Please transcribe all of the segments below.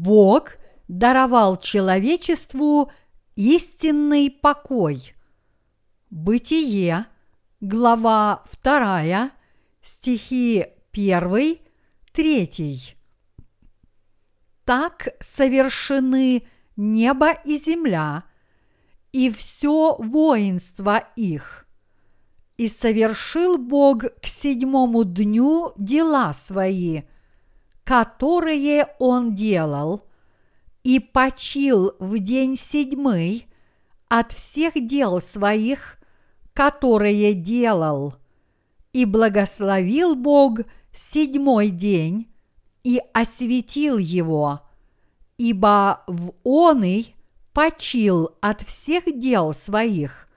Бог даровал человечеству истинный покой. Бытие, глава 2, стихи 1, 3. Так совершены небо и земля, и все воинство их. И совершил Бог к седьмому дню дела свои, которые Он делал, и почил в день седьмый от всех дел своих, которые делал. И благословил Бог седьмой день и осветил его, ибо в оный почил от всех дел своих,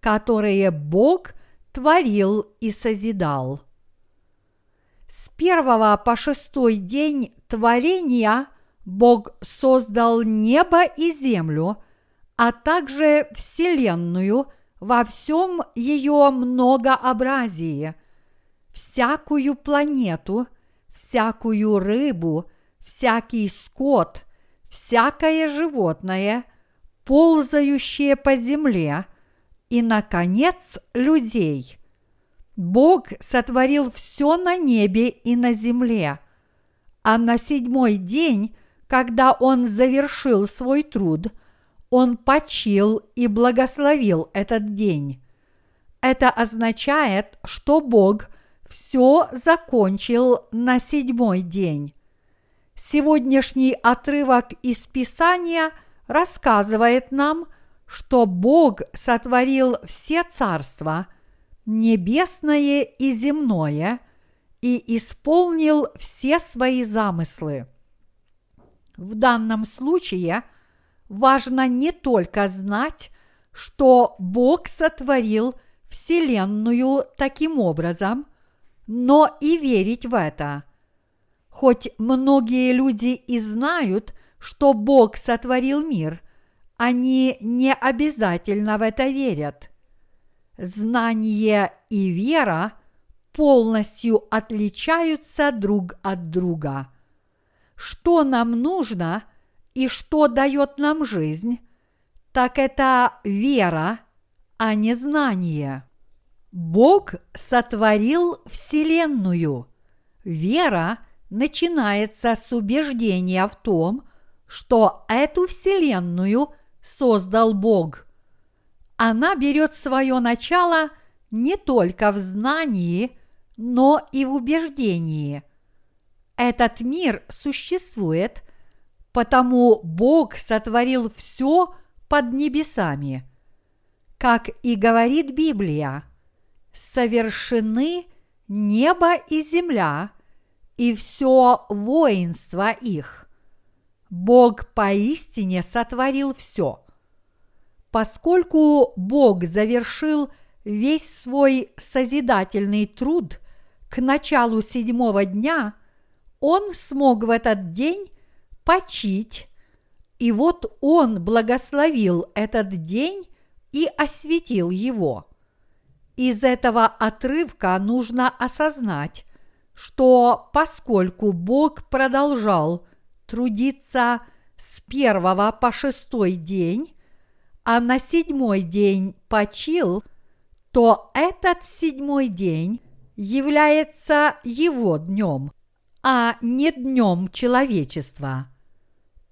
которые Бог творил и созидал. С первого по шестой день творения Бог создал небо и землю, а также Вселенную во всем ее многообразии, всякую планету, всякую рыбу, всякий скот, всякое животное, ползающее по земле, и, наконец, людей. Бог сотворил все на небе и на земле, а на седьмой день, когда Он завершил свой труд, Он почил и благословил этот день. Это означает, что Бог все закончил на седьмой день. Сегодняшний отрывок из Писания рассказывает нам, что Бог сотворил все царства, небесное и земное, и исполнил все свои замыслы. В данном случае важно не только знать, что Бог сотворил Вселенную таким образом, но и верить в это – Хоть многие люди и знают, что Бог сотворил мир, они не обязательно в это верят. Знание и вера полностью отличаются друг от друга. Что нам нужно и что дает нам жизнь, так это вера, а не знание. Бог сотворил Вселенную. Вера – начинается с убеждения в том, что эту Вселенную создал Бог. Она берет свое начало не только в знании, но и в убеждении. Этот мир существует, потому Бог сотворил все под небесами. Как и говорит Библия, совершены небо и земля – и все воинство их. Бог поистине сотворил все. Поскольку Бог завершил весь свой созидательный труд к началу седьмого дня, Он смог в этот день почить, и вот Он благословил этот день и осветил его. Из этого отрывка нужно осознать, что поскольку Бог продолжал трудиться с первого по шестой день, а на седьмой день почил, то этот седьмой день является его днем, а не днем человечества.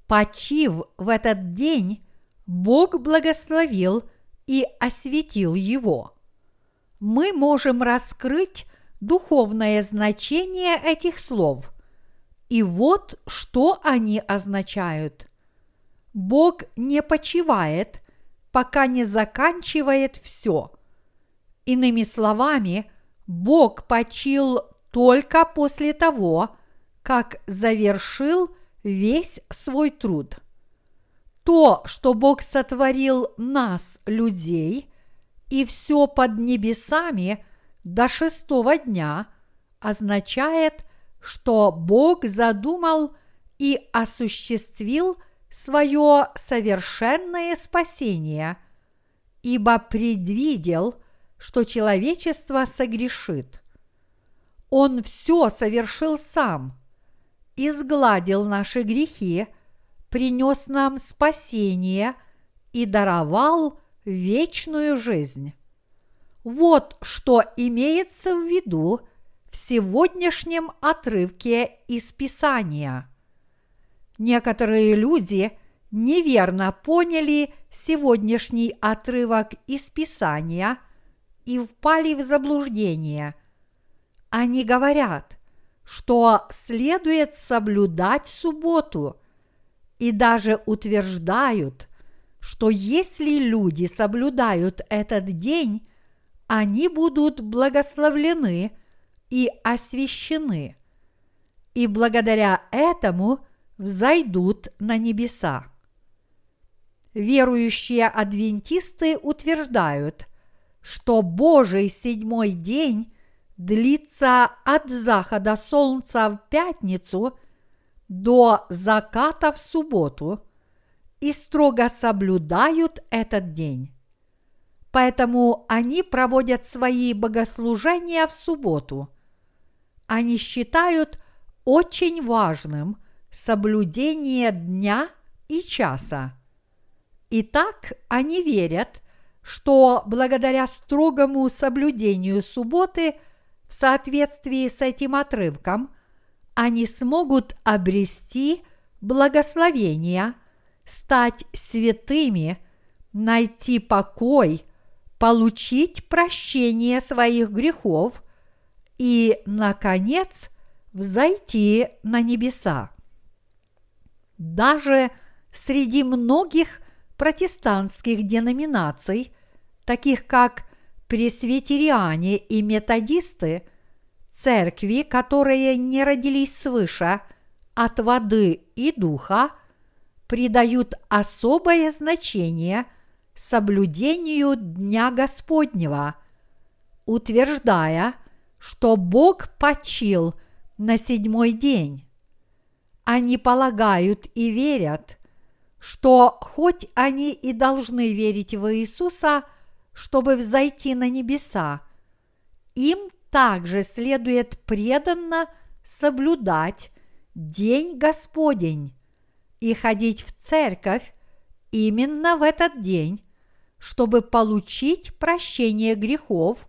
Почив в этот день, Бог благословил и осветил его. Мы можем раскрыть духовное значение этих слов. И вот что они означают. Бог не почивает, пока не заканчивает все. Иными словами, Бог почил только после того, как завершил весь свой труд. То, что Бог сотворил нас, людей, и все под небесами – до шестого дня означает, что Бог задумал и осуществил свое совершенное спасение, ибо предвидел, что человечество согрешит. Он все совершил сам. изгладил наши грехи, принес нам спасение и даровал вечную жизнь. Вот что имеется в виду в сегодняшнем отрывке из Писания. Некоторые люди неверно поняли сегодняшний отрывок из Писания и впали в заблуждение. Они говорят, что следует соблюдать субботу, и даже утверждают, что если люди соблюдают этот день, они будут благословлены и освящены, и благодаря этому взойдут на небеса. Верующие адвентисты утверждают, что Божий седьмой день длится от захода солнца в пятницу до заката в субботу и строго соблюдают этот день. Поэтому они проводят свои богослужения в субботу. Они считают очень важным соблюдение дня и часа. Итак, они верят, что благодаря строгому соблюдению субботы в соответствии с этим отрывком они смогут обрести благословение, стать святыми, найти покой, получить прощение своих грехов и, наконец, взойти на небеса. Даже среди многих протестантских деноминаций, таких как пресвитериане и методисты, церкви, которые не родились свыше от воды и духа, придают особое значение соблюдению Дня Господнего, утверждая, что Бог почил на седьмой день. Они полагают и верят, что хоть они и должны верить в Иисуса – чтобы взойти на небеса, им также следует преданно соблюдать День Господень и ходить в церковь именно в этот день, чтобы получить прощение грехов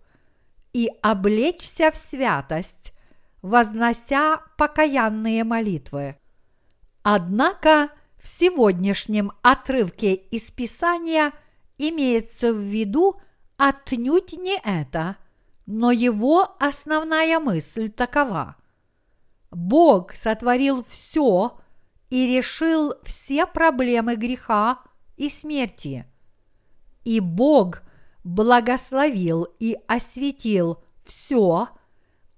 и облечься в святость, вознося покаянные молитвы. Однако в сегодняшнем отрывке из Писания – имеется в виду отнюдь не это, но его основная мысль такова. Бог сотворил все и решил все проблемы греха и смерти. И Бог благословил и осветил все,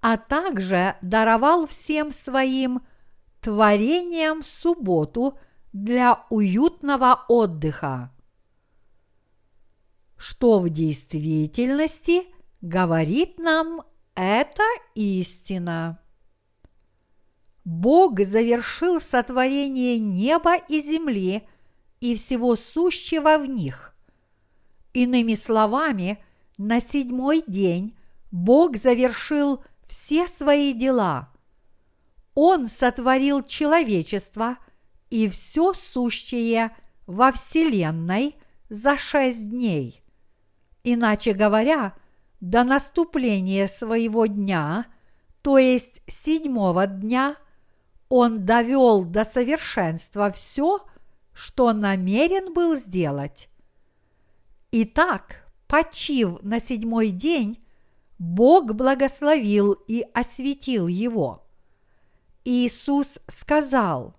а также даровал всем своим творениям субботу для уютного отдыха что в действительности говорит нам эта истина. Бог завершил сотворение неба и земли и всего сущего в них. Иными словами, на седьмой день Бог завершил все свои дела. Он сотворил человечество и все сущее во Вселенной за шесть дней. Иначе говоря, до наступления своего дня, то есть седьмого дня, он довел до совершенства все, что намерен был сделать. Итак, почив на седьмой день, Бог благословил и осветил его. Иисус сказал,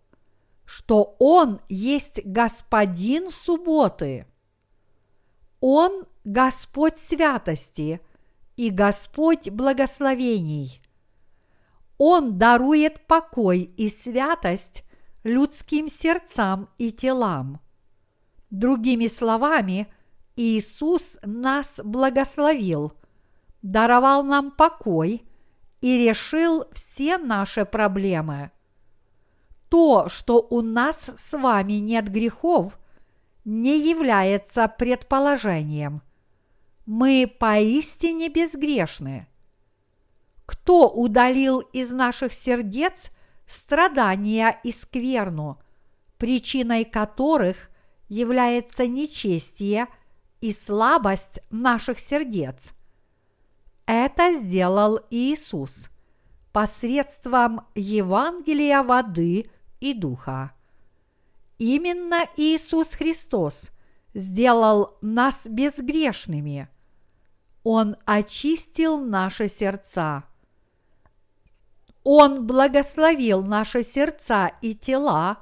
что Он есть Господин субботы. Он Господь святости и Господь благословений. Он дарует покой и святость людским сердцам и телам. Другими словами, Иисус нас благословил, даровал нам покой и решил все наши проблемы. То, что у нас с вами нет грехов, не является предположением – мы поистине безгрешны. Кто удалил из наших сердец страдания и скверну, причиной которых является нечестие и слабость наших сердец. Это сделал Иисус посредством Евангелия воды и духа. Именно Иисус Христос сделал нас безгрешными. Он очистил наши сердца. Он благословил наши сердца и тела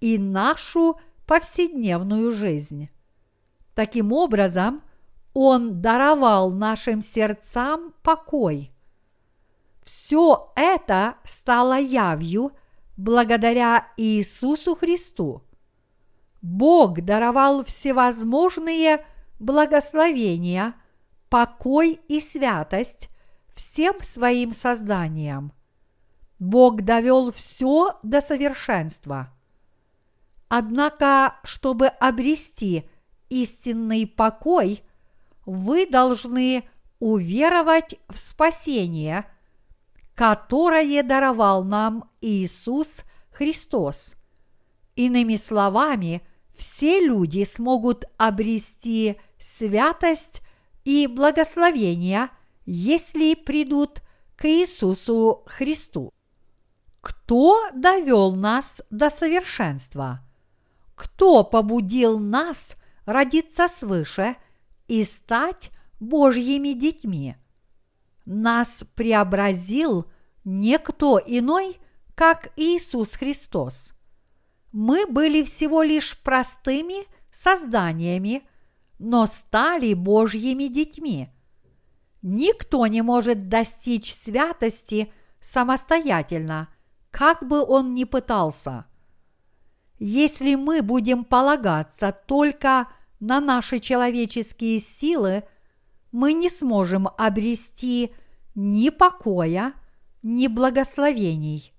и нашу повседневную жизнь. Таким образом, Он даровал нашим сердцам покой. Все это стало явью благодаря Иисусу Христу. Бог даровал всевозможные благословения, покой и святость всем своим созданиям. Бог довел все до совершенства. Однако, чтобы обрести истинный покой, вы должны уверовать в спасение, которое даровал нам Иисус Христос. Иными словами, все люди смогут обрести святость и благословение, если придут к Иисусу Христу. Кто довел нас до совершенства? Кто побудил нас родиться свыше и стать Божьими детьми? Нас преобразил никто иной, как Иисус Христос. Мы были всего лишь простыми созданиями, но стали Божьими детьми. Никто не может достичь святости самостоятельно, как бы он ни пытался. Если мы будем полагаться только на наши человеческие силы, мы не сможем обрести ни покоя, ни благословений.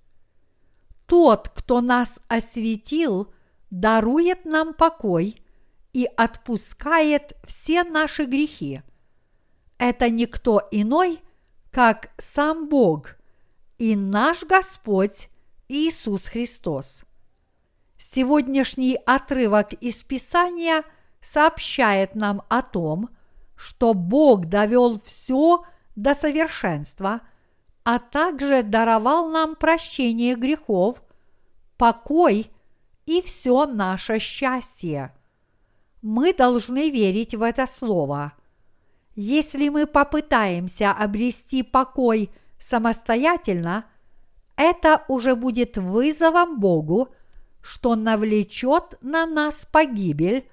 Тот, кто нас осветил, дарует нам покой и отпускает все наши грехи. Это никто иной, как сам Бог и наш Господь Иисус Христос. Сегодняшний отрывок из Писания сообщает нам о том, что Бог довел все до совершенства, а также даровал нам прощение грехов, покой и все наше счастье. Мы должны верить в это слово. Если мы попытаемся обрести покой самостоятельно, это уже будет вызовом Богу, что навлечет на нас погибель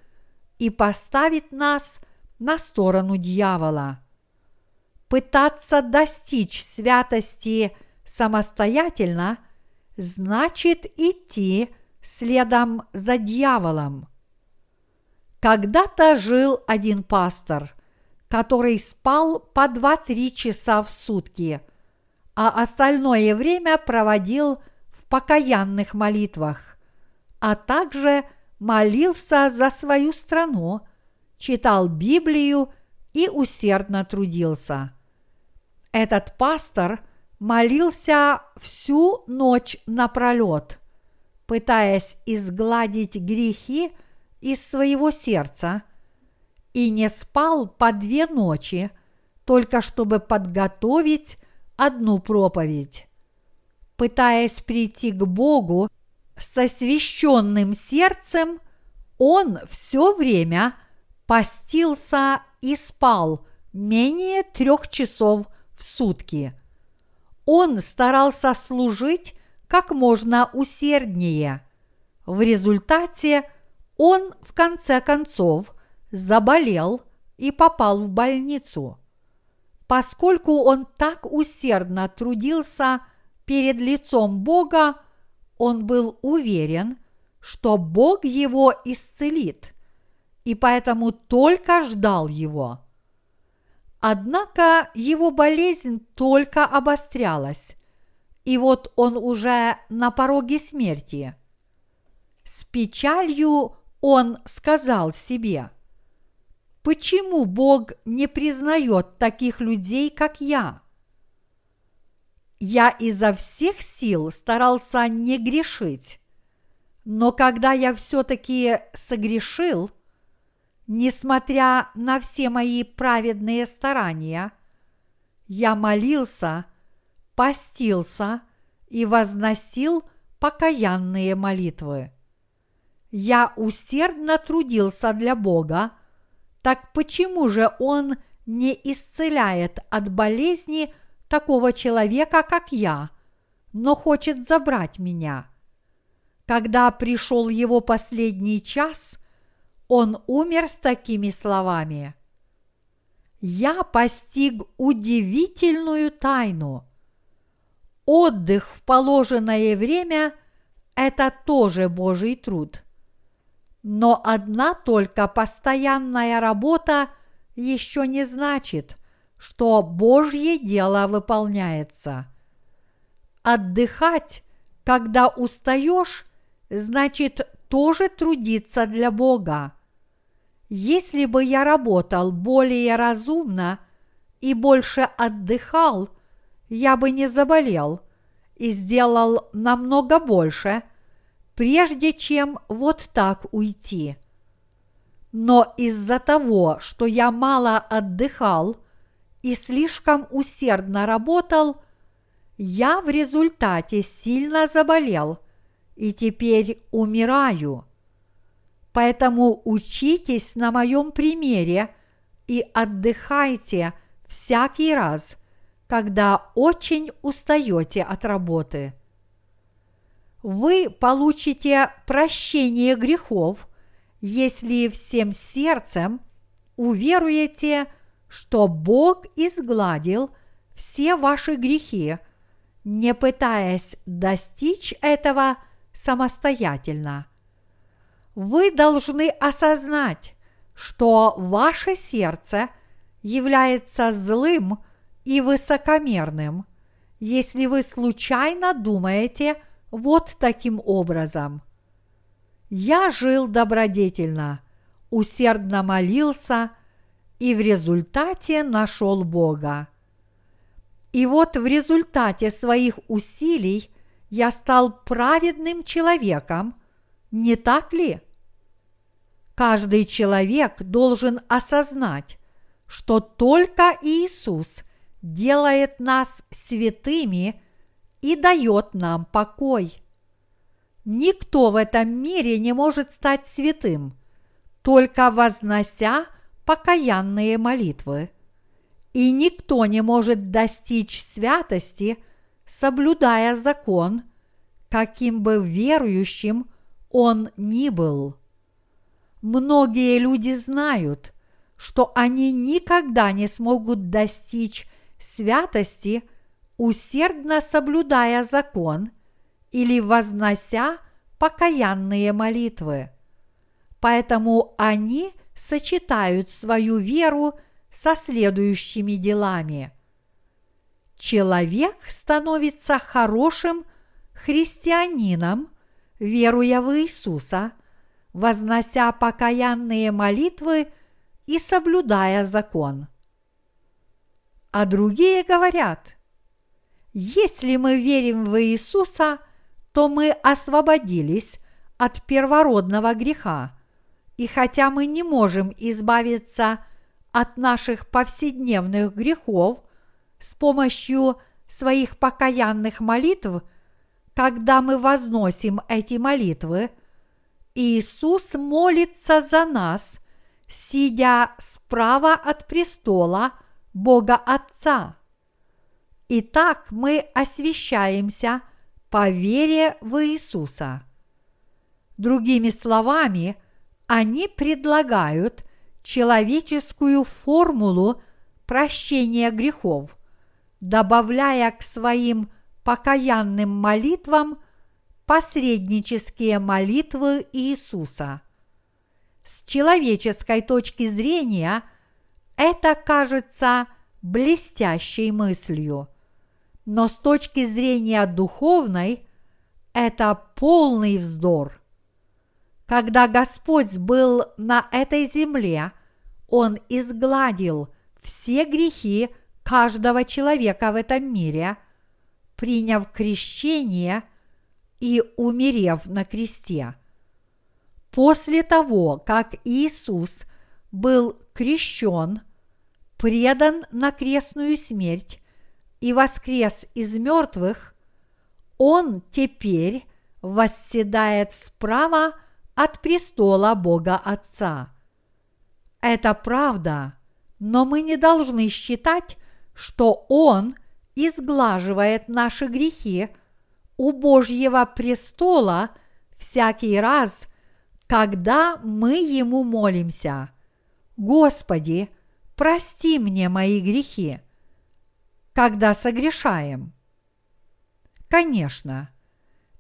и поставит нас на сторону дьявола. Пытаться достичь святости самостоятельно значит идти следом за дьяволом. Когда-то жил один пастор, который спал по 2-3 часа в сутки, а остальное время проводил в покаянных молитвах, а также молился за свою страну, читал Библию и усердно трудился. Этот пастор молился всю ночь напролет, пытаясь изгладить грехи – из своего сердца и не спал по две ночи, только чтобы подготовить одну проповедь. Пытаясь прийти к Богу со священным сердцем, он все время постился и спал менее трех часов в сутки. Он старался служить как можно усерднее. В результате – он в конце концов заболел и попал в больницу. Поскольку он так усердно трудился перед лицом Бога, он был уверен, что Бог его исцелит, и поэтому только ждал его. Однако его болезнь только обострялась, и вот он уже на пороге смерти. С печалью он сказал себе, почему Бог не признает таких людей, как я? Я изо всех сил старался не грешить. Но когда я все-таки согрешил, несмотря на все мои праведные старания, я молился, постился и возносил покаянные молитвы. Я усердно трудился для Бога, так почему же Он не исцеляет от болезни такого человека, как я, но хочет забрать меня? Когда пришел его последний час, он умер с такими словами. Я постиг удивительную тайну. Отдых в положенное время – это тоже Божий труд – но одна только постоянная работа еще не значит, что Божье дело выполняется. Отдыхать, когда устаешь, значит тоже трудиться для Бога. Если бы я работал более разумно и больше отдыхал, я бы не заболел и сделал намного больше – прежде чем вот так уйти. Но из-за того, что я мало отдыхал и слишком усердно работал, я в результате сильно заболел и теперь умираю. Поэтому учитесь на моем примере и отдыхайте всякий раз, когда очень устаете от работы вы получите прощение грехов, если всем сердцем уверуете, что Бог изгладил все ваши грехи, не пытаясь достичь этого самостоятельно. Вы должны осознать, что ваше сердце является злым и высокомерным, если вы случайно думаете – вот таким образом. Я жил добродетельно, усердно молился и в результате нашел Бога. И вот в результате своих усилий я стал праведным человеком, не так ли? Каждый человек должен осознать, что только Иисус делает нас святыми – и дает нам покой. Никто в этом мире не может стать святым, только вознося покаянные молитвы. И никто не может достичь святости, соблюдая закон, каким бы верующим он ни был. Многие люди знают, что они никогда не смогут достичь святости – усердно соблюдая закон или вознося покаянные молитвы. Поэтому они сочетают свою веру со следующими делами. Человек становится хорошим христианином, веруя в Иисуса, вознося покаянные молитвы и соблюдая закон. А другие говорят – если мы верим в Иисуса, то мы освободились от первородного греха. И хотя мы не можем избавиться от наших повседневных грехов с помощью своих покаянных молитв, когда мы возносим эти молитвы, Иисус молится за нас, сидя справа от престола Бога Отца. Итак, мы освящаемся по вере в Иисуса. Другими словами, они предлагают человеческую формулу прощения грехов, добавляя к своим покаянным молитвам посреднические молитвы Иисуса. С человеческой точки зрения это кажется блестящей мыслью – но с точки зрения духовной это полный вздор. Когда Господь был на этой земле, Он изгладил все грехи каждого человека в этом мире, приняв крещение и умерев на кресте. После того, как Иисус был крещен, предан на крестную смерть и воскрес из мертвых, Он теперь восседает справа от престола Бога Отца. Это правда, но мы не должны считать, что Он изглаживает наши грехи у Божьего престола всякий раз, когда мы Ему молимся. Господи, прости мне мои грехи, когда согрешаем. Конечно,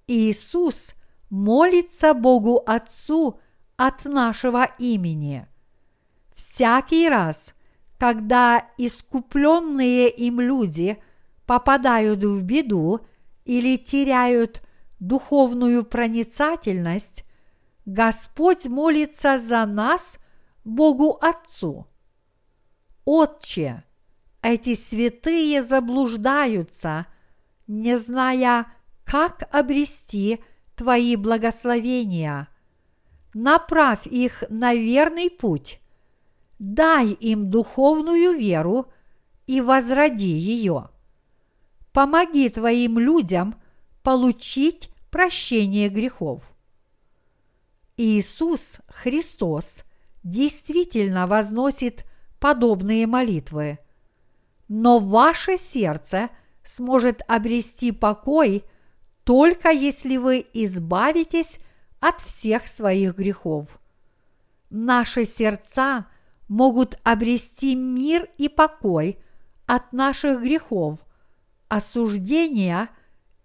Иисус молится Богу Отцу от нашего имени. Всякий раз, когда искупленные им люди попадают в беду или теряют духовную проницательность, Господь молится за нас Богу Отцу. Отче, эти святые заблуждаются, не зная, как обрести Твои благословения. Направь их на верный путь. Дай им духовную веру и возроди ее. Помоги Твоим людям получить прощение грехов. Иисус Христос действительно возносит подобные молитвы, но ваше сердце сможет обрести покой – только если вы избавитесь от всех своих грехов. Наши сердца могут обрести мир и покой от наших грехов, осуждения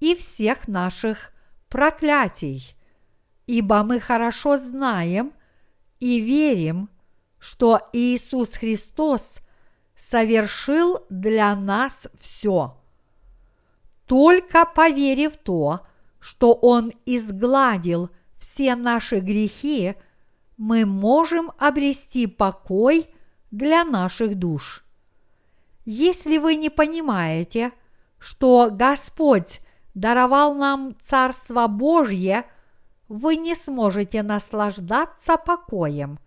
и всех наших проклятий, ибо мы хорошо знаем и верим, что Иисус Христос совершил для нас все – только поверив то, что Он изгладил все наши грехи, мы можем обрести покой для наших душ. Если вы не понимаете, что Господь даровал нам Царство Божье, вы не сможете наслаждаться покоем.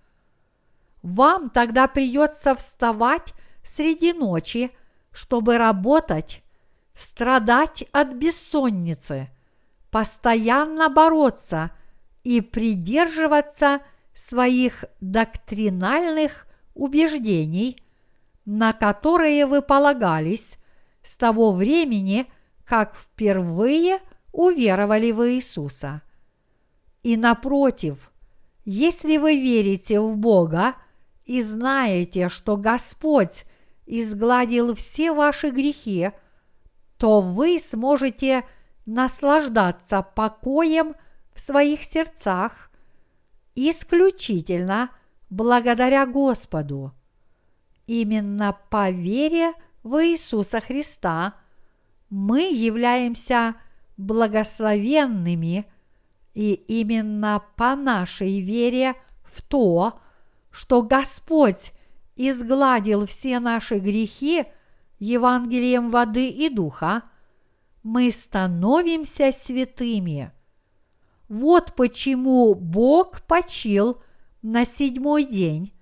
Вам тогда придется вставать среди ночи, чтобы работать страдать от бессонницы, постоянно бороться и придерживаться своих доктринальных убеждений, на которые вы полагались с того времени, как впервые уверовали в Иисуса. И напротив, если вы верите в Бога и знаете, что Господь изгладил все ваши грехи – то вы сможете наслаждаться покоем в своих сердцах исключительно благодаря Господу. Именно по вере в Иисуса Христа мы являемся благословенными, и именно по нашей вере в то, что Господь изгладил все наши грехи – Евангелием воды и духа, мы становимся святыми. Вот почему Бог почил на седьмой день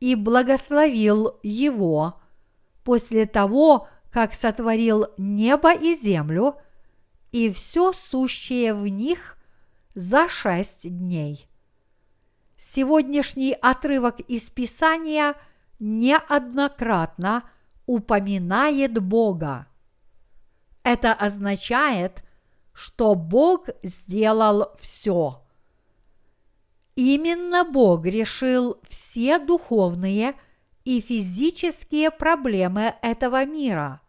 и благословил его после того, как сотворил небо и землю и все сущее в них за шесть дней. Сегодняшний отрывок из Писания неоднократно – упоминает Бога. Это означает, что Бог сделал все. Именно Бог решил все духовные и физические проблемы этого мира,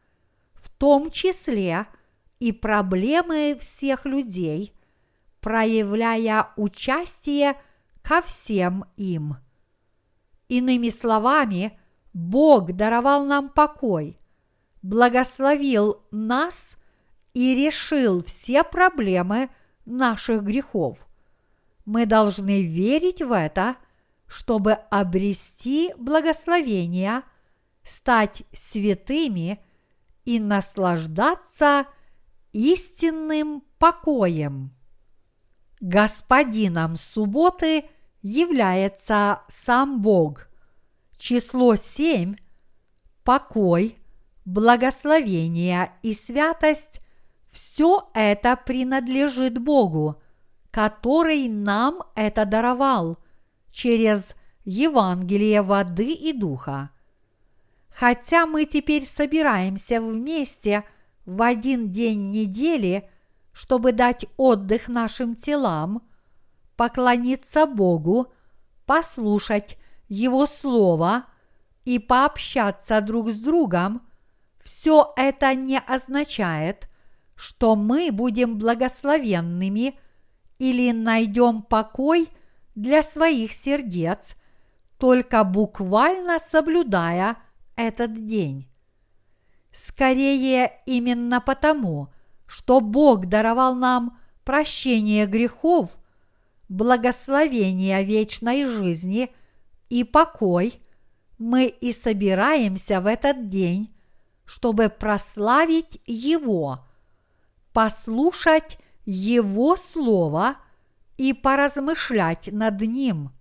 в том числе и проблемы всех людей, проявляя участие ко всем им. Иными словами, Бог даровал нам покой, благословил нас и решил все проблемы наших грехов. Мы должны верить в это, чтобы обрести благословение, стать святыми и наслаждаться истинным покоем. Господином субботы является сам Бог. Число семь – покой, благословение и святость – все это принадлежит Богу, который нам это даровал через Евангелие воды и духа. Хотя мы теперь собираемся вместе в один день недели, чтобы дать отдых нашим телам, поклониться Богу, послушать Его Слово и пообщаться друг с другом, все это не означает, что мы будем благословенными или найдем покой для своих сердец, только буквально соблюдая этот день. Скорее именно потому, что Бог даровал нам прощение грехов, благословение вечной жизни и покой, мы и собираемся в этот день, чтобы прославить Его, послушать Его Слово и поразмышлять над Ним.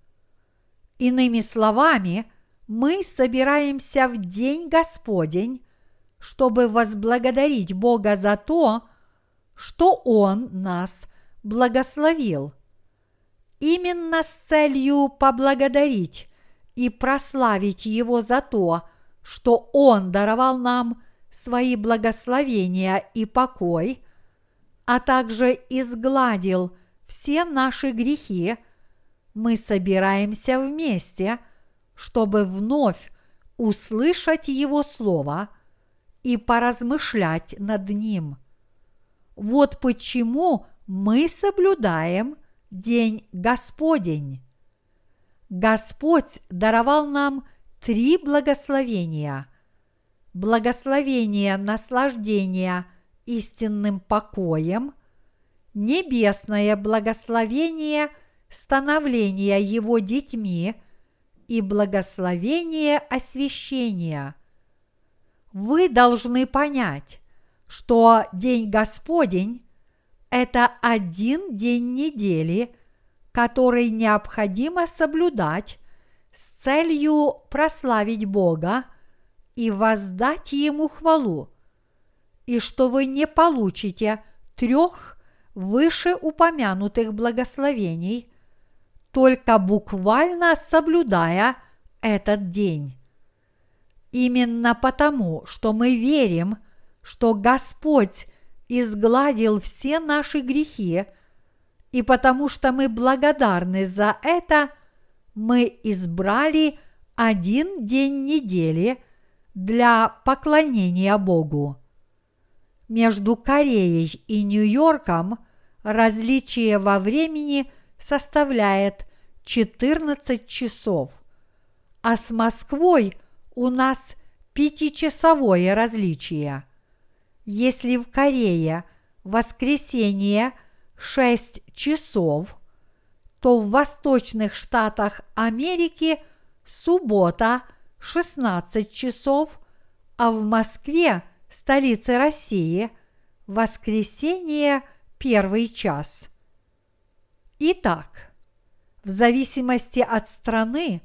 Иными словами, мы собираемся в день Господень, чтобы возблагодарить Бога за то, что Он нас благословил. Именно с целью поблагодарить и прославить Его за то, что Он даровал нам свои благословения и покой, а также изгладил все наши грехи, мы собираемся вместе – чтобы вновь услышать Его Слово и поразмышлять над ним. Вот почему мы соблюдаем День Господень. Господь даровал нам три благословения. Благословение наслаждения истинным покоем, небесное благословение становления Его детьми – и благословение освящения. Вы должны понять, что День Господень – это один день недели, который необходимо соблюдать с целью прославить Бога и воздать Ему хвалу, и что вы не получите трех вышеупомянутых благословений – только буквально соблюдая этот день. Именно потому, что мы верим, что Господь изгладил все наши грехи, и потому что мы благодарны за это, мы избрали один день недели для поклонения Богу. Между Кореей и Нью-Йорком различие во времени – составляет 14 часов, а с Москвой у нас пятичасовое различие. Если в Корее воскресенье 6 часов, то в восточных штатах Америки суббота 16 часов, а в Москве, столице России, воскресенье первый час. Итак, в зависимости от страны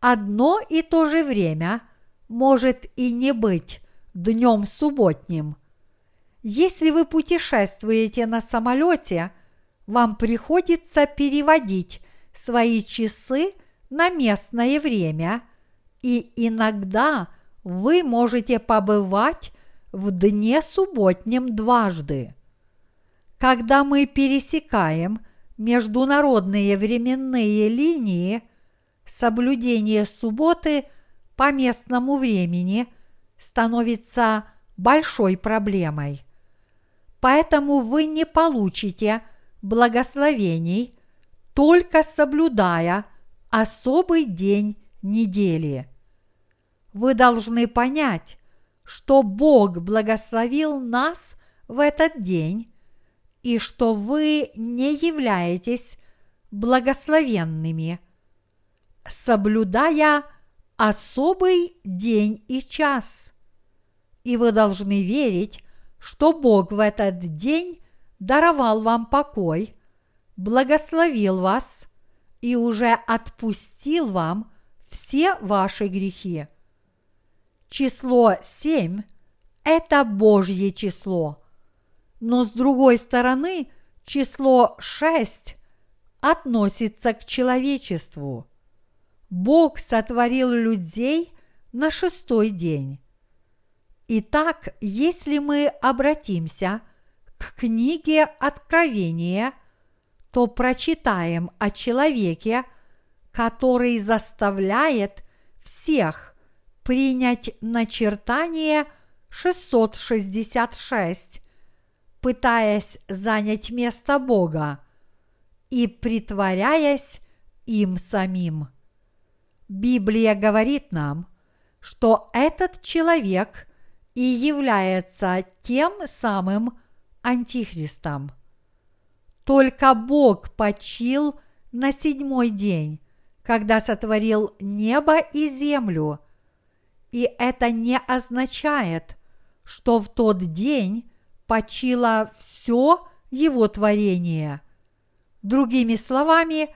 одно и то же время может и не быть днем субботним. Если вы путешествуете на самолете, вам приходится переводить свои часы на местное время, и иногда вы можете побывать в дне субботнем дважды. Когда мы пересекаем международные временные линии, соблюдение субботы по местному времени становится большой проблемой. Поэтому вы не получите благословений, только соблюдая особый день недели. Вы должны понять, что Бог благословил нас в этот день и что вы не являетесь благословенными, соблюдая особый день и час. И вы должны верить, что Бог в этот день даровал вам покой, благословил вас и уже отпустил вам все ваши грехи. Число семь – это Божье число, но с другой стороны число шесть относится к человечеству. Бог сотворил людей на шестой день. Итак, если мы обратимся к книге Откровения, то прочитаем о человеке, который заставляет всех принять начертание 666, пытаясь занять место Бога и притворяясь им самим. Библия говорит нам, что этот человек и является тем самым антихристом. Только Бог почил на седьмой день, когда сотворил небо и землю. И это не означает, что в тот день почило все его творение. Другими словами,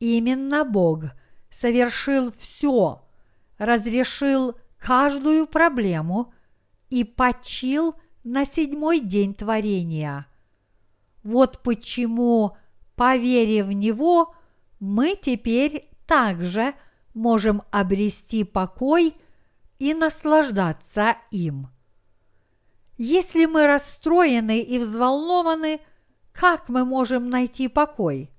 именно Бог совершил все, разрешил каждую проблему и почил на седьмой день творения. Вот почему, поверив в Него, мы теперь также можем обрести покой и наслаждаться им. Если мы расстроены и взволнованы, как мы можем найти покой?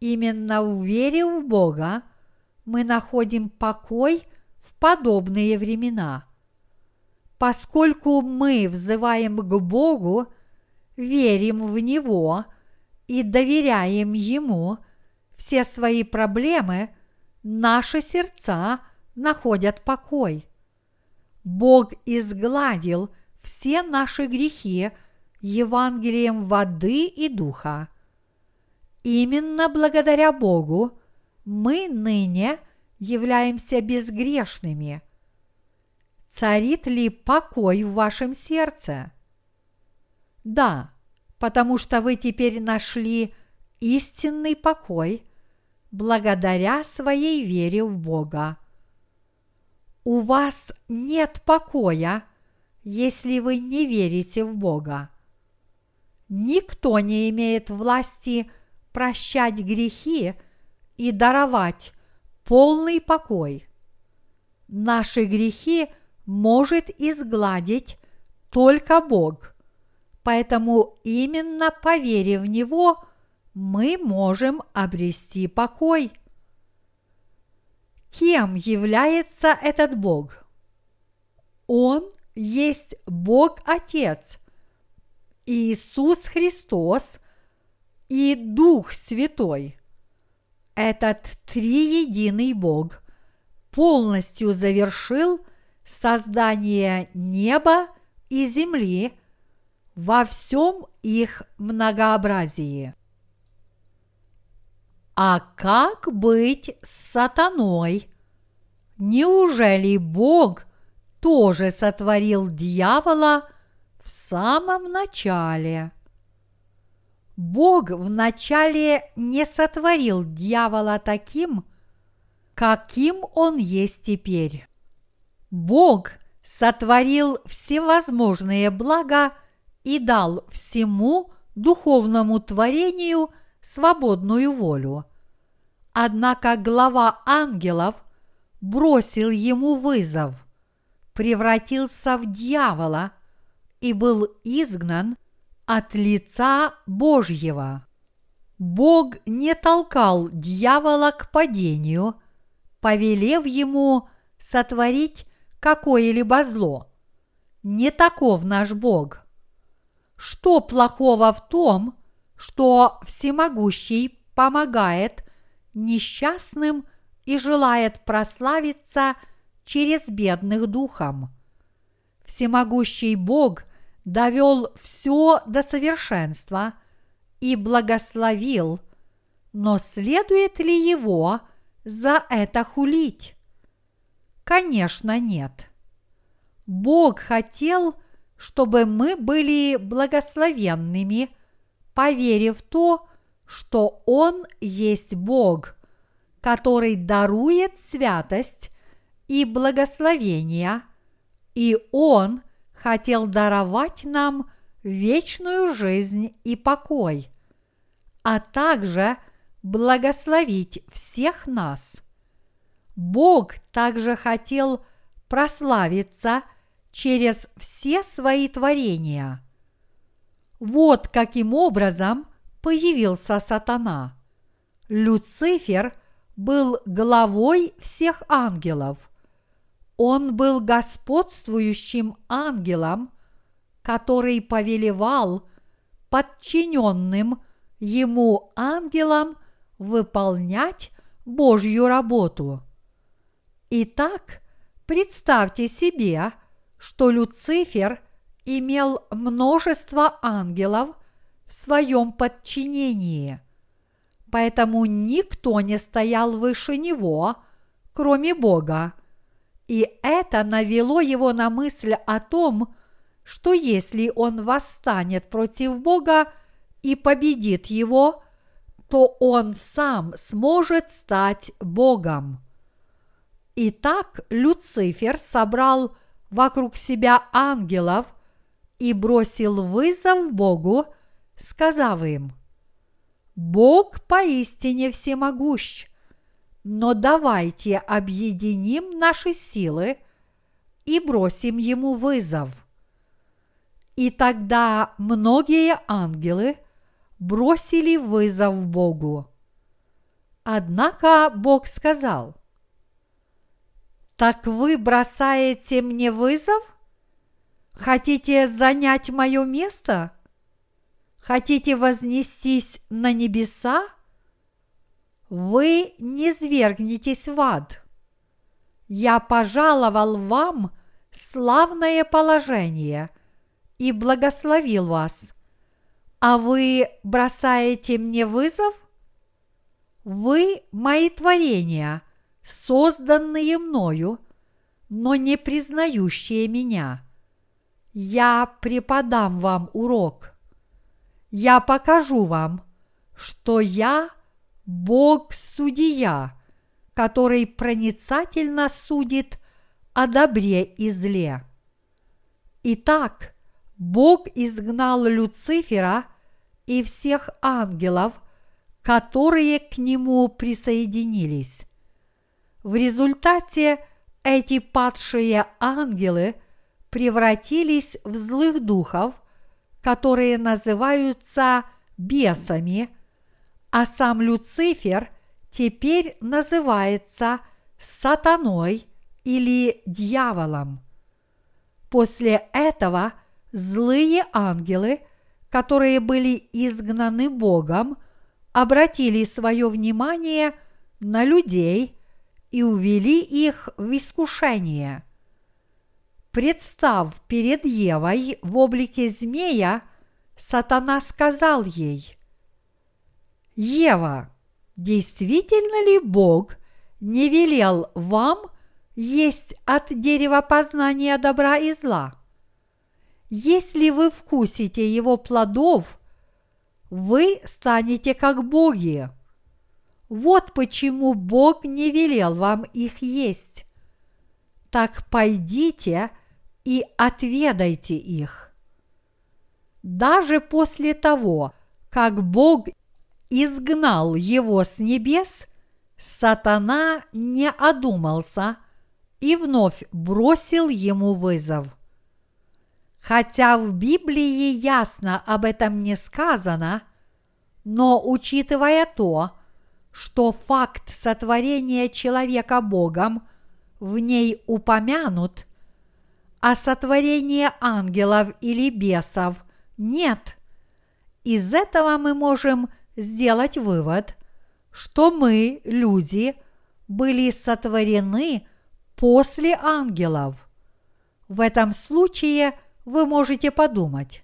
Именно в вере в Бога мы находим покой в подобные времена. Поскольку мы взываем к Богу, верим в Него и доверяем Ему все свои проблемы, наши сердца находят покой. Бог изгладил все наши грехи Евангелием воды и духа. Именно благодаря Богу мы ныне являемся безгрешными. Царит ли покой в вашем сердце? Да, потому что вы теперь нашли истинный покой благодаря своей вере в Бога. У вас нет покоя, если вы не верите в Бога. Никто не имеет власти прощать грехи и даровать полный покой. Наши грехи может изгладить только Бог. Поэтому именно поверив в Него, мы можем обрести покой. Кем является этот Бог? Он есть Бог Отец, Иисус Христос и Дух Святой. Этот триединый Бог полностью завершил создание неба и земли во всем их многообразии. А как быть с сатаной? Неужели Бог тоже сотворил дьявола в самом начале? Бог вначале не сотворил дьявола таким, каким он есть теперь. Бог сотворил всевозможные блага и дал всему духовному творению свободную волю. Однако глава ангелов бросил ему вызов, превратился в дьявола и был изгнан от лица Божьего. Бог не толкал дьявола к падению, повелев ему сотворить какое-либо зло. Не таков наш Бог. Что плохого в том, что всемогущий помогает несчастным и желает прославиться через бедных духом? Всемогущий Бог довел все до совершенства и благословил, но следует ли его за это хулить? Конечно, нет. Бог хотел, чтобы мы были благословенными, поверив в то, что Он есть Бог, который дарует святость и благословения, и Он хотел даровать нам вечную жизнь и покой, а также благословить всех нас. Бог также хотел прославиться через все свои творения. Вот каким образом появился сатана. Люцифер был главой всех ангелов. Он был господствующим ангелом, который повелевал подчиненным ему ангелам выполнять Божью работу. Итак, представьте себе, что Люцифер имел множество ангелов в своем подчинении. Поэтому никто не стоял выше него, кроме Бога. И это навело его на мысль о том, что если он восстанет против Бога и победит его, то он сам сможет стать Богом. Итак, Люцифер собрал вокруг себя ангелов и бросил вызов Богу, сказав им, Бог поистине всемогущ, но давайте объединим наши силы и бросим ему вызов. И тогда многие ангелы бросили вызов Богу. Однако Бог сказал, «Так вы бросаете мне вызов? Хотите занять мое место?» Хотите вознестись на небеса? Вы не свергнетесь в ад. Я пожаловал вам славное положение и благословил вас. А вы бросаете мне вызов? Вы мои творения, созданные мною, но не признающие меня. Я преподам вам урок – я покажу вам, что я Бог-судья, который проницательно судит о добре и зле. Итак, Бог изгнал Люцифера и всех ангелов, которые к нему присоединились. В результате эти падшие ангелы превратились в злых духов – которые называются бесами, а сам Люцифер теперь называется сатаной или дьяволом. После этого злые ангелы, которые были изгнаны Богом, обратили свое внимание на людей и увели их в искушение – Представ перед Евой в облике змея, сатана сказал ей, «Ева, действительно ли Бог не велел вам есть от дерева познания добра и зла? Если вы вкусите его плодов, вы станете как боги. Вот почему Бог не велел вам их есть. Так пойдите и отведайте их. Даже после того, как Бог изгнал его с небес, сатана не одумался и вновь бросил ему вызов. Хотя в Библии ясно об этом не сказано, но учитывая то, что факт сотворения человека Богом в ней упомянут, а сотворение ангелов или бесов нет. Из этого мы можем сделать вывод, что мы, люди, были сотворены после ангелов. В этом случае вы можете подумать,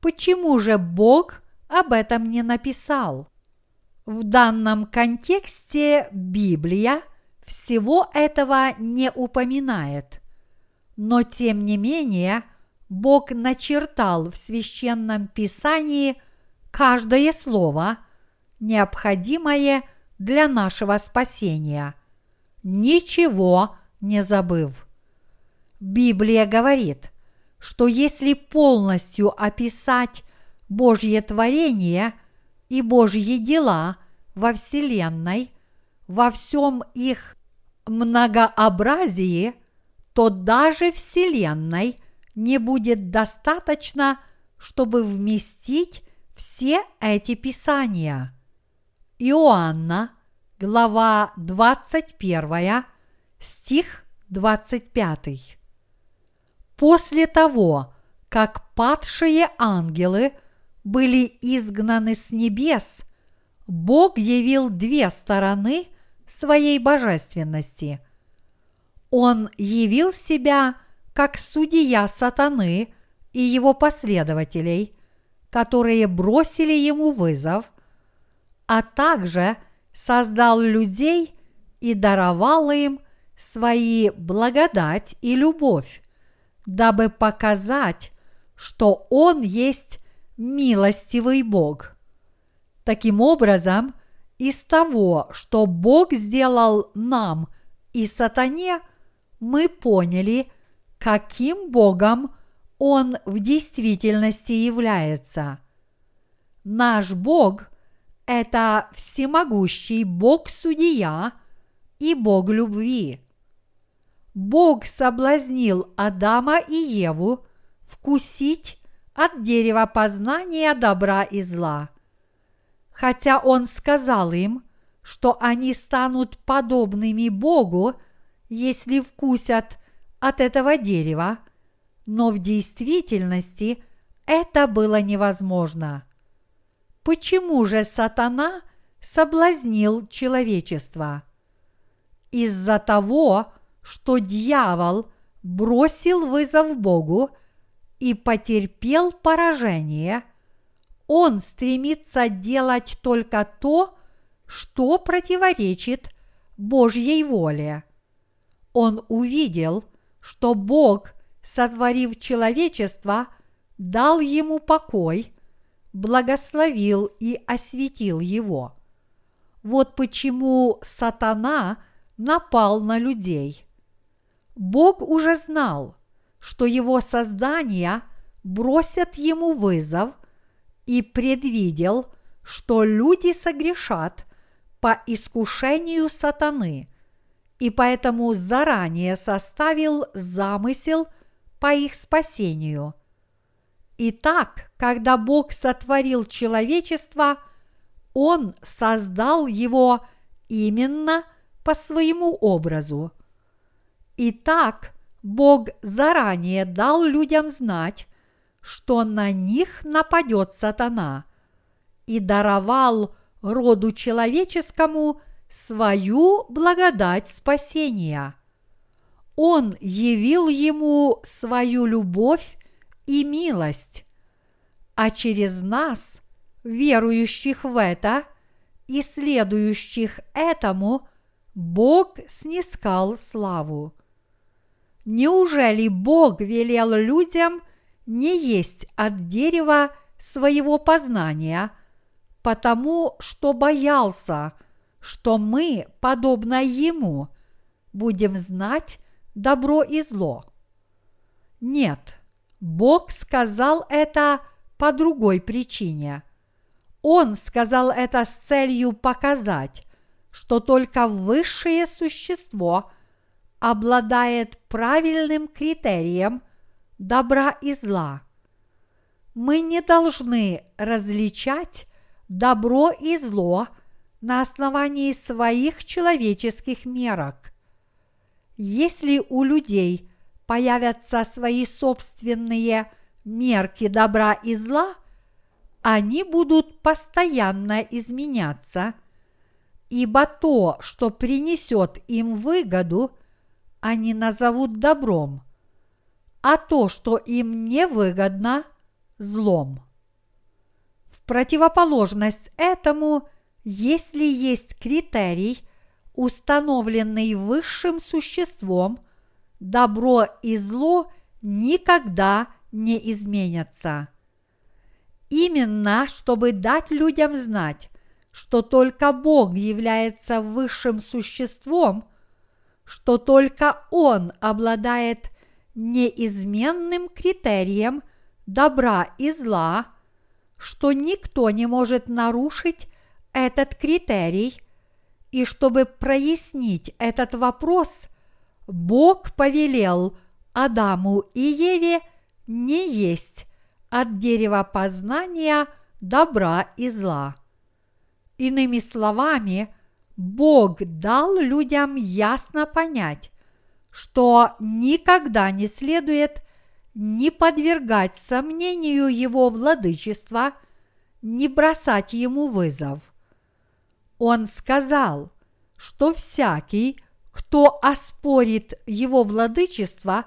почему же Бог об этом не написал? В данном контексте Библия всего этого не упоминает – но тем не менее, Бог начертал в священном писании каждое слово, необходимое для нашего спасения, ничего не забыв. Библия говорит, что если полностью описать Божье творение и Божьи дела во Вселенной, во всем их многообразии, то даже Вселенной не будет достаточно, чтобы вместить все эти писания. Иоанна, глава 21, стих 25. После того, как падшие ангелы были изгнаны с небес, Бог явил две стороны своей божественности. Он явил себя как судья сатаны и его последователей, которые бросили ему вызов, а также создал людей и даровал им свои благодать и любовь, дабы показать, что Он есть милостивый Бог. Таким образом, из того, что Бог сделал нам и сатане, мы поняли, каким Богом Он в действительности является. Наш Бог – это всемогущий Бог-судья и Бог любви. Бог соблазнил Адама и Еву вкусить от дерева познания добра и зла. Хотя Он сказал им, что они станут подобными Богу, если вкусят от этого дерева, но в действительности это было невозможно. Почему же сатана соблазнил человечество? Из-за того, что дьявол бросил вызов Богу и потерпел поражение, он стремится делать только то, что противоречит Божьей воле. Он увидел – что Бог, сотворив человечество, дал ему покой, благословил и осветил его. Вот почему сатана напал на людей. Бог уже знал, что его создания бросят ему вызов и предвидел, что люди согрешат по искушению сатаны – и поэтому заранее составил замысел по их спасению. Итак, когда Бог сотворил человечество, Он создал его именно по своему образу. Итак, Бог заранее дал людям знать, что на них нападет сатана, и даровал роду человеческому свою благодать спасения. Он явил ему свою любовь и милость, а через нас, верующих в это и следующих этому, Бог снискал славу. Неужели Бог велел людям не есть от дерева своего познания, потому что боялся – что мы, подобно Ему, будем знать добро и зло. Нет, Бог сказал это по другой причине. Он сказал это с целью показать, что только высшее существо обладает правильным критерием добра и зла. Мы не должны различать добро и зло – на основании своих человеческих мерок. Если у людей появятся свои собственные мерки добра и зла, они будут постоянно изменяться, ибо то, что принесет им выгоду, они назовут добром, а то, что им не выгодно, злом. В противоположность этому – если есть критерий, установленный высшим существом, добро и зло никогда не изменятся. Именно, чтобы дать людям знать, что только Бог является высшим существом, что только Он обладает неизменным критерием добра и зла, что никто не может нарушить этот критерий, и чтобы прояснить этот вопрос, Бог повелел Адаму и Еве не есть от дерева познания добра и зла. Иными словами, Бог дал людям ясно понять, что никогда не следует не подвергать сомнению его владычества, не бросать ему вызов. Он сказал, что всякий, кто оспорит его владычество,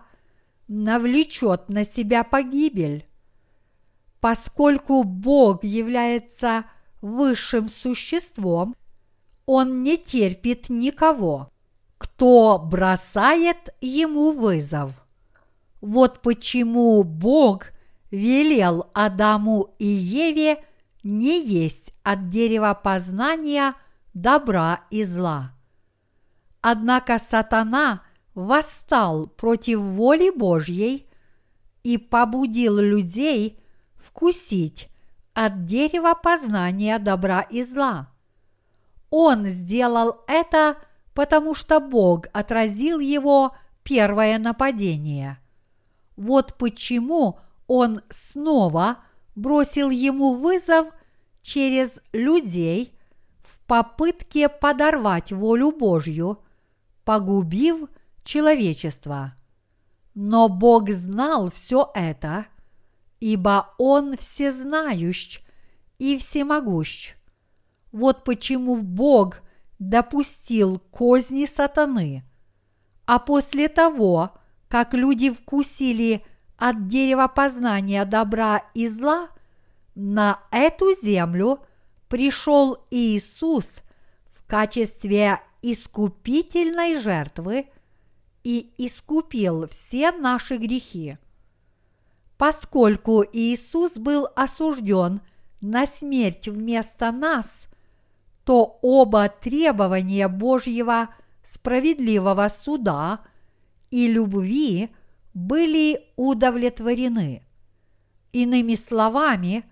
навлечет на себя погибель. Поскольку Бог является высшим существом, Он не терпит никого, кто бросает ему вызов. Вот почему Бог велел Адаму и Еве не есть от дерева познания добра и зла. Однако сатана восстал против воли Божьей и побудил людей вкусить от дерева познания добра и зла. Он сделал это, потому что Бог отразил его первое нападение. Вот почему он снова бросил ему вызов через людей в попытке подорвать волю Божью, погубив человечество. Но Бог знал все это, ибо Он всезнающ и всемогущ. Вот почему Бог допустил козни сатаны. А после того, как люди вкусили от дерева познания добра и зла, на эту землю пришел Иисус в качестве искупительной жертвы и искупил все наши грехи. Поскольку Иисус был осужден на смерть вместо нас, то оба требования Божьего справедливого суда и любви были удовлетворены. Иными словами,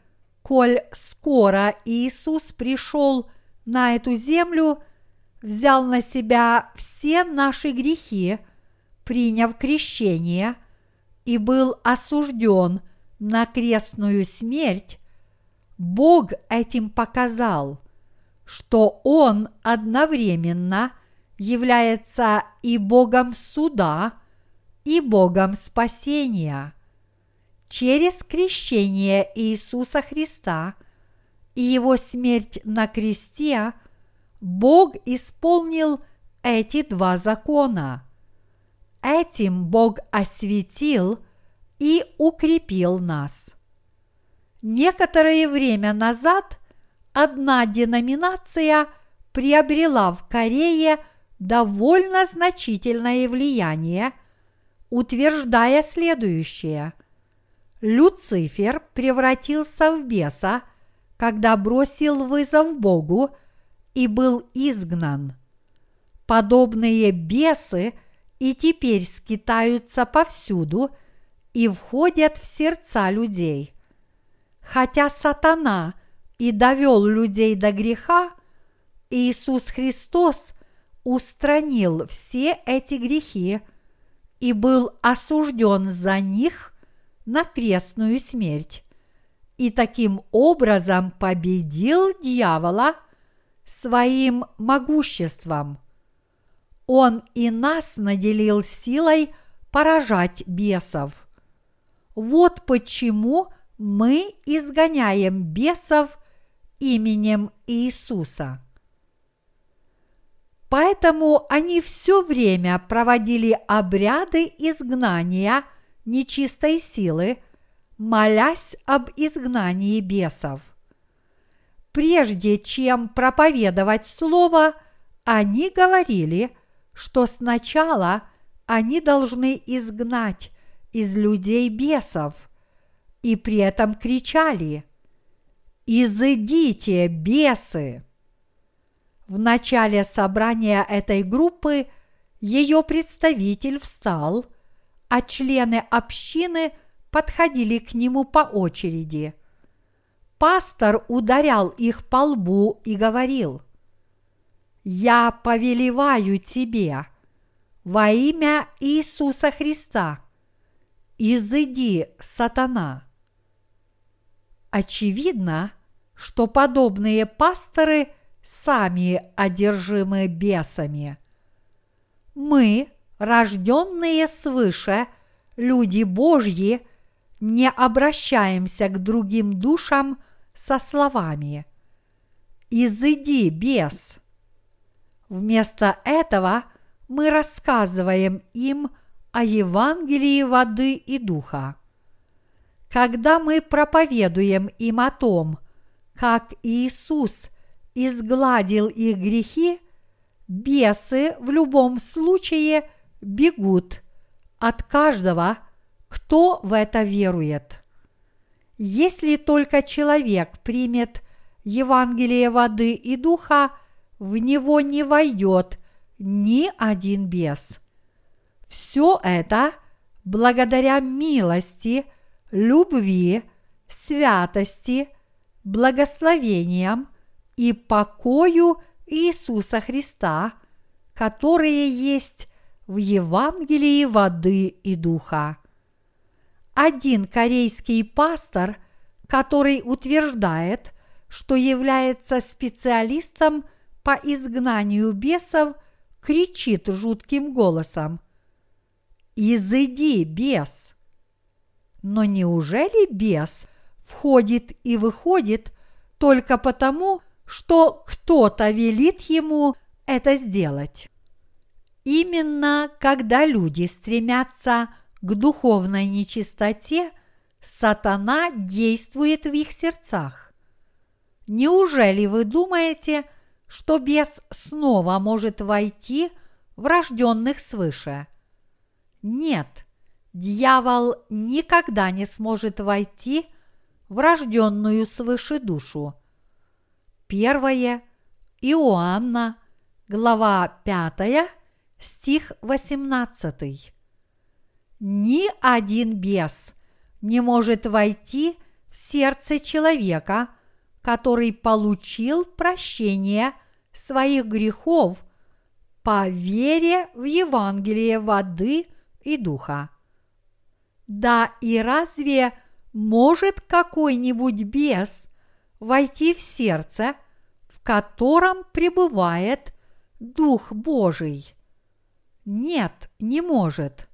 коль скоро Иисус пришел на эту землю, взял на себя все наши грехи, приняв крещение и был осужден на крестную смерть, Бог этим показал, что Он одновременно является и Богом суда, и Богом спасения. Через крещение Иисуса Христа и Его смерть на кресте Бог исполнил эти два закона. Этим Бог осветил и укрепил нас. Некоторое время назад одна деноминация приобрела в Корее довольно значительное влияние, утверждая следующее. Люцифер превратился в беса, когда бросил вызов Богу и был изгнан. Подобные бесы и теперь скитаются повсюду и входят в сердца людей. Хотя сатана и довел людей до греха, Иисус Христос устранил все эти грехи и был осужден за них на крестную смерть и таким образом победил дьявола своим могуществом. Он и нас наделил силой поражать бесов. Вот почему мы изгоняем бесов именем Иисуса. Поэтому они все время проводили обряды изгнания нечистой силы, молясь об изгнании бесов. Прежде чем проповедовать Слово, они говорили, что сначала они должны изгнать из людей бесов, и при этом кричали «Изыдите, бесы!» В начале собрания этой группы ее представитель встал, а члены общины подходили к нему по очереди. Пастор ударял их по лбу и говорил, «Я повелеваю тебе во имя Иисуса Христа, изыди, сатана». Очевидно, что подобные пасторы сами одержимы бесами. Мы, рожденные свыше, люди Божьи, не обращаемся к другим душам со словами «Изыди, бес!». Вместо этого мы рассказываем им о Евангелии воды и духа. Когда мы проповедуем им о том, как Иисус изгладил их грехи, бесы в любом случае бегут от каждого, кто в это верует. Если только человек примет Евангелие воды и духа, в него не войдет ни один бес. Все это благодаря милости – любви, святости, благословениям и покою Иисуса Христа, которые есть в Евангелии воды и духа. Один корейский пастор, который утверждает, что является специалистом по изгнанию бесов, кричит жутким голосом «Изыди, бес!» Но неужели бес входит и выходит только потому, что кто-то велит ему это сделать? Именно когда люди стремятся к духовной нечистоте, сатана действует в их сердцах. Неужели вы думаете, что бес снова может войти в рожденных свыше? Нет – дьявол никогда не сможет войти в рожденную свыше душу. Первое Иоанна, глава 5, стих 18. Ни один бес не может войти в сердце человека, который получил прощение своих грехов по вере в Евангелие воды и духа. Да и разве может какой-нибудь бес войти в сердце, в котором пребывает Дух Божий? Нет, не может.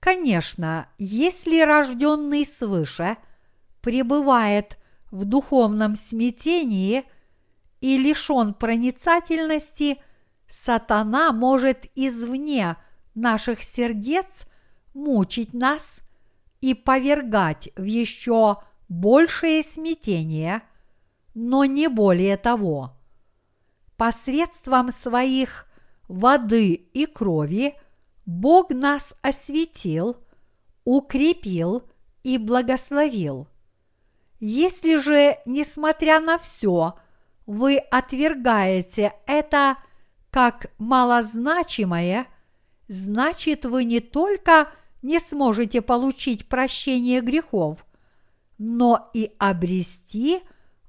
Конечно, если рожденный свыше пребывает в духовном смятении и лишен проницательности, сатана может извне наших сердец – мучить нас и повергать в еще большее смятение, но не более того. Посредством своих воды и крови Бог нас осветил, укрепил и благословил. Если же, несмотря на все, вы отвергаете это как малозначимое, значит вы не только не сможете получить прощение грехов, но и обрести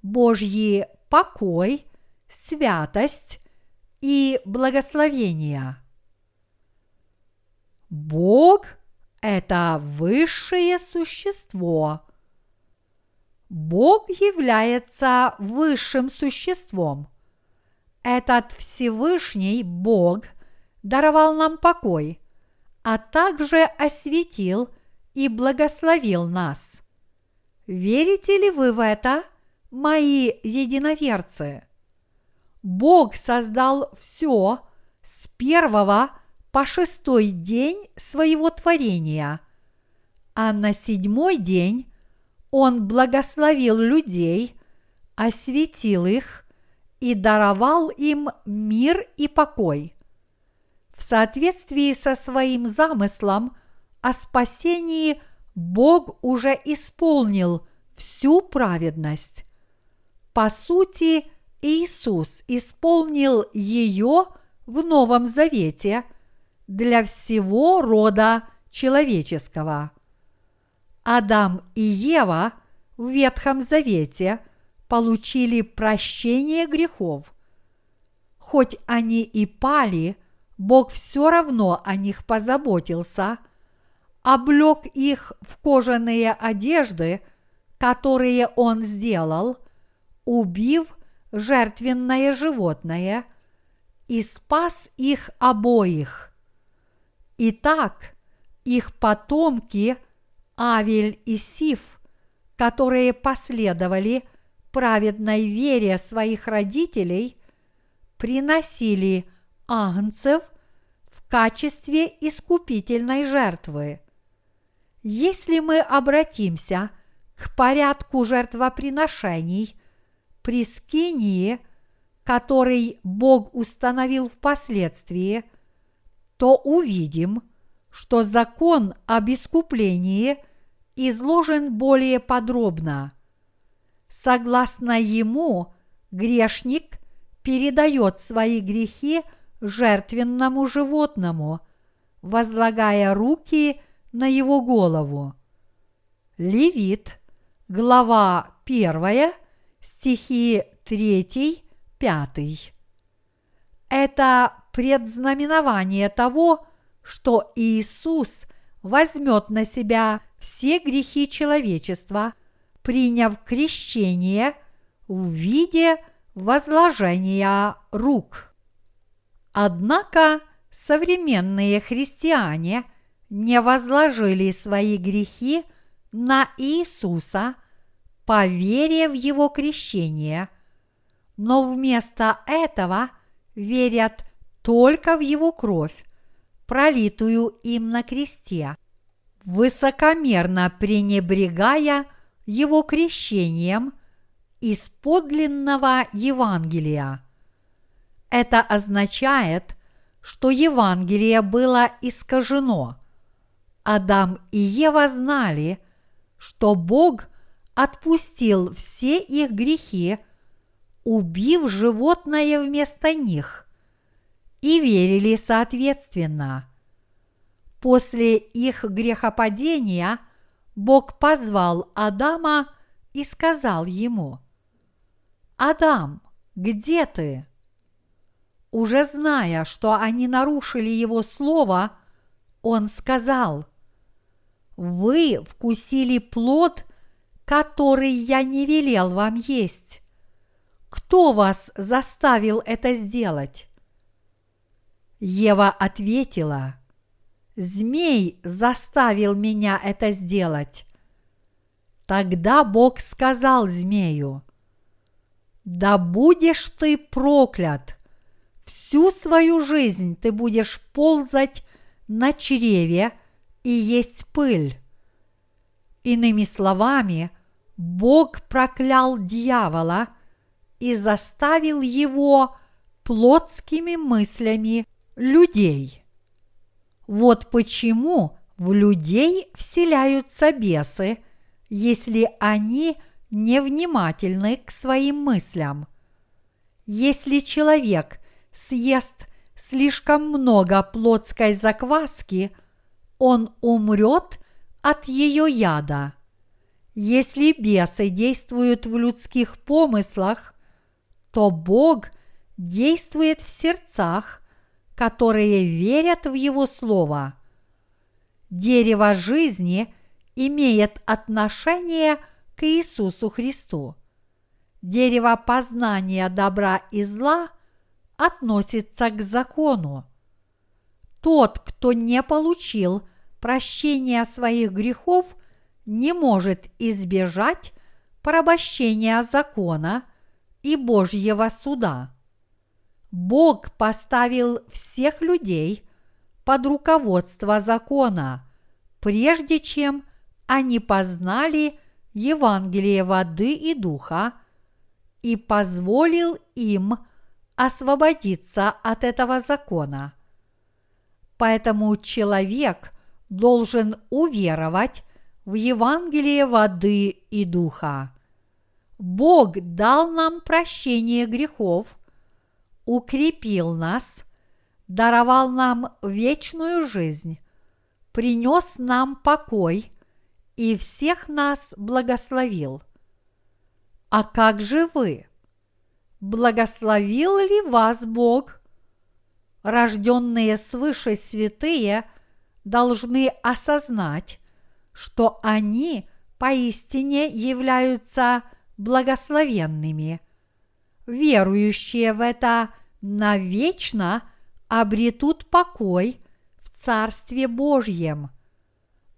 Божьи покой, святость и благословение. Бог – это высшее существо. Бог является высшим существом. Этот Всевышний Бог даровал нам покой – а также осветил и благословил нас. Верите ли вы в это, мои единоверцы? Бог создал все с первого по шестой день своего творения, а на седьмой день Он благословил людей, осветил их и даровал им мир и покой – в соответствии со своим замыслом о спасении Бог уже исполнил всю праведность. По сути, Иисус исполнил ее в Новом Завете для всего рода человеческого. Адам и Ева в Ветхом Завете получили прощение грехов. Хоть они и пали, Бог все равно о них позаботился, облег их в кожаные одежды, которые Он сделал, убив жертвенное животное и спас их обоих. Итак, их потомки Авель и Сиф, которые последовали праведной вере своих родителей, приносили агнцев в качестве искупительной жертвы. Если мы обратимся к порядку жертвоприношений при Скинии, который Бог установил впоследствии, то увидим, что закон об искуплении изложен более подробно. Согласно ему, грешник передает свои грехи жертвенному животному, возлагая руки на его голову. Левит, глава 1, стихи 3, 5. Это предзнаменование того, что Иисус возьмет на себя все грехи человечества, приняв крещение в виде возложения рук. Однако современные христиане не возложили свои грехи на Иисуса по в Его крещение, но вместо этого верят только в Его кровь, пролитую им на кресте, высокомерно пренебрегая Его крещением из подлинного Евангелия. Это означает, что Евангелие было искажено. Адам и Ева знали, что Бог отпустил все их грехи, убив животное вместо них, и верили соответственно. После их грехопадения Бог позвал Адама и сказал ему – Адам, где ты? Уже зная, что они нарушили его слово, он сказал, Вы вкусили плод, который я не велел вам есть. Кто вас заставил это сделать? Ева ответила, Змей заставил меня это сделать. Тогда Бог сказал змею, да будешь ты проклят! Всю свою жизнь ты будешь ползать на чреве и есть пыль. Иными словами, Бог проклял дьявола и заставил его плотскими мыслями людей. Вот почему в людей вселяются бесы, если они – невнимательны к своим мыслям. Если человек съест слишком много плотской закваски, он умрет от ее яда. Если бесы действуют в людских помыслах, то Бог действует в сердцах, которые верят в Его Слово. Дерево жизни имеет отношение к Иисусу Христу. Дерево познания добра и зла относится к закону. Тот, кто не получил прощения своих грехов, не может избежать порабощения закона и Божьего суда. Бог поставил всех людей под руководство закона, прежде чем они познали Евангелие воды и духа и позволил им освободиться от этого закона. Поэтому человек должен уверовать в Евангелие воды и духа. Бог дал нам прощение грехов, укрепил нас, даровал нам вечную жизнь, принес нам покой и всех нас благословил. А как же вы? Благословил ли вас Бог? Рожденные свыше святые должны осознать, что они поистине являются благословенными. Верующие в это навечно обретут покой в Царстве Божьем.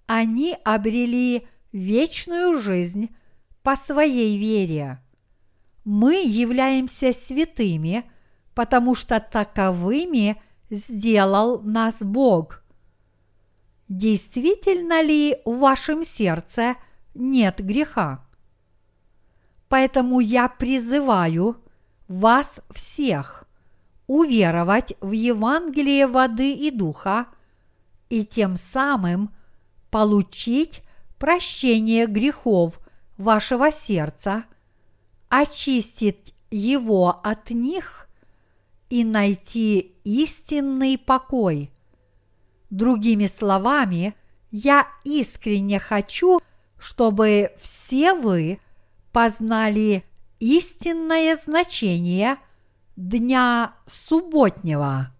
Они обрели вечную жизнь по своей вере. Мы являемся святыми, потому что таковыми сделал нас Бог. Действительно ли в вашем сердце нет греха? Поэтому я призываю вас всех уверовать в Евангелие воды и духа и тем самым получить прощение грехов вашего сердца, очистить его от них и найти истинный покой. Другими словами, я искренне хочу, чтобы все вы – познали истинное значение дня субботнего.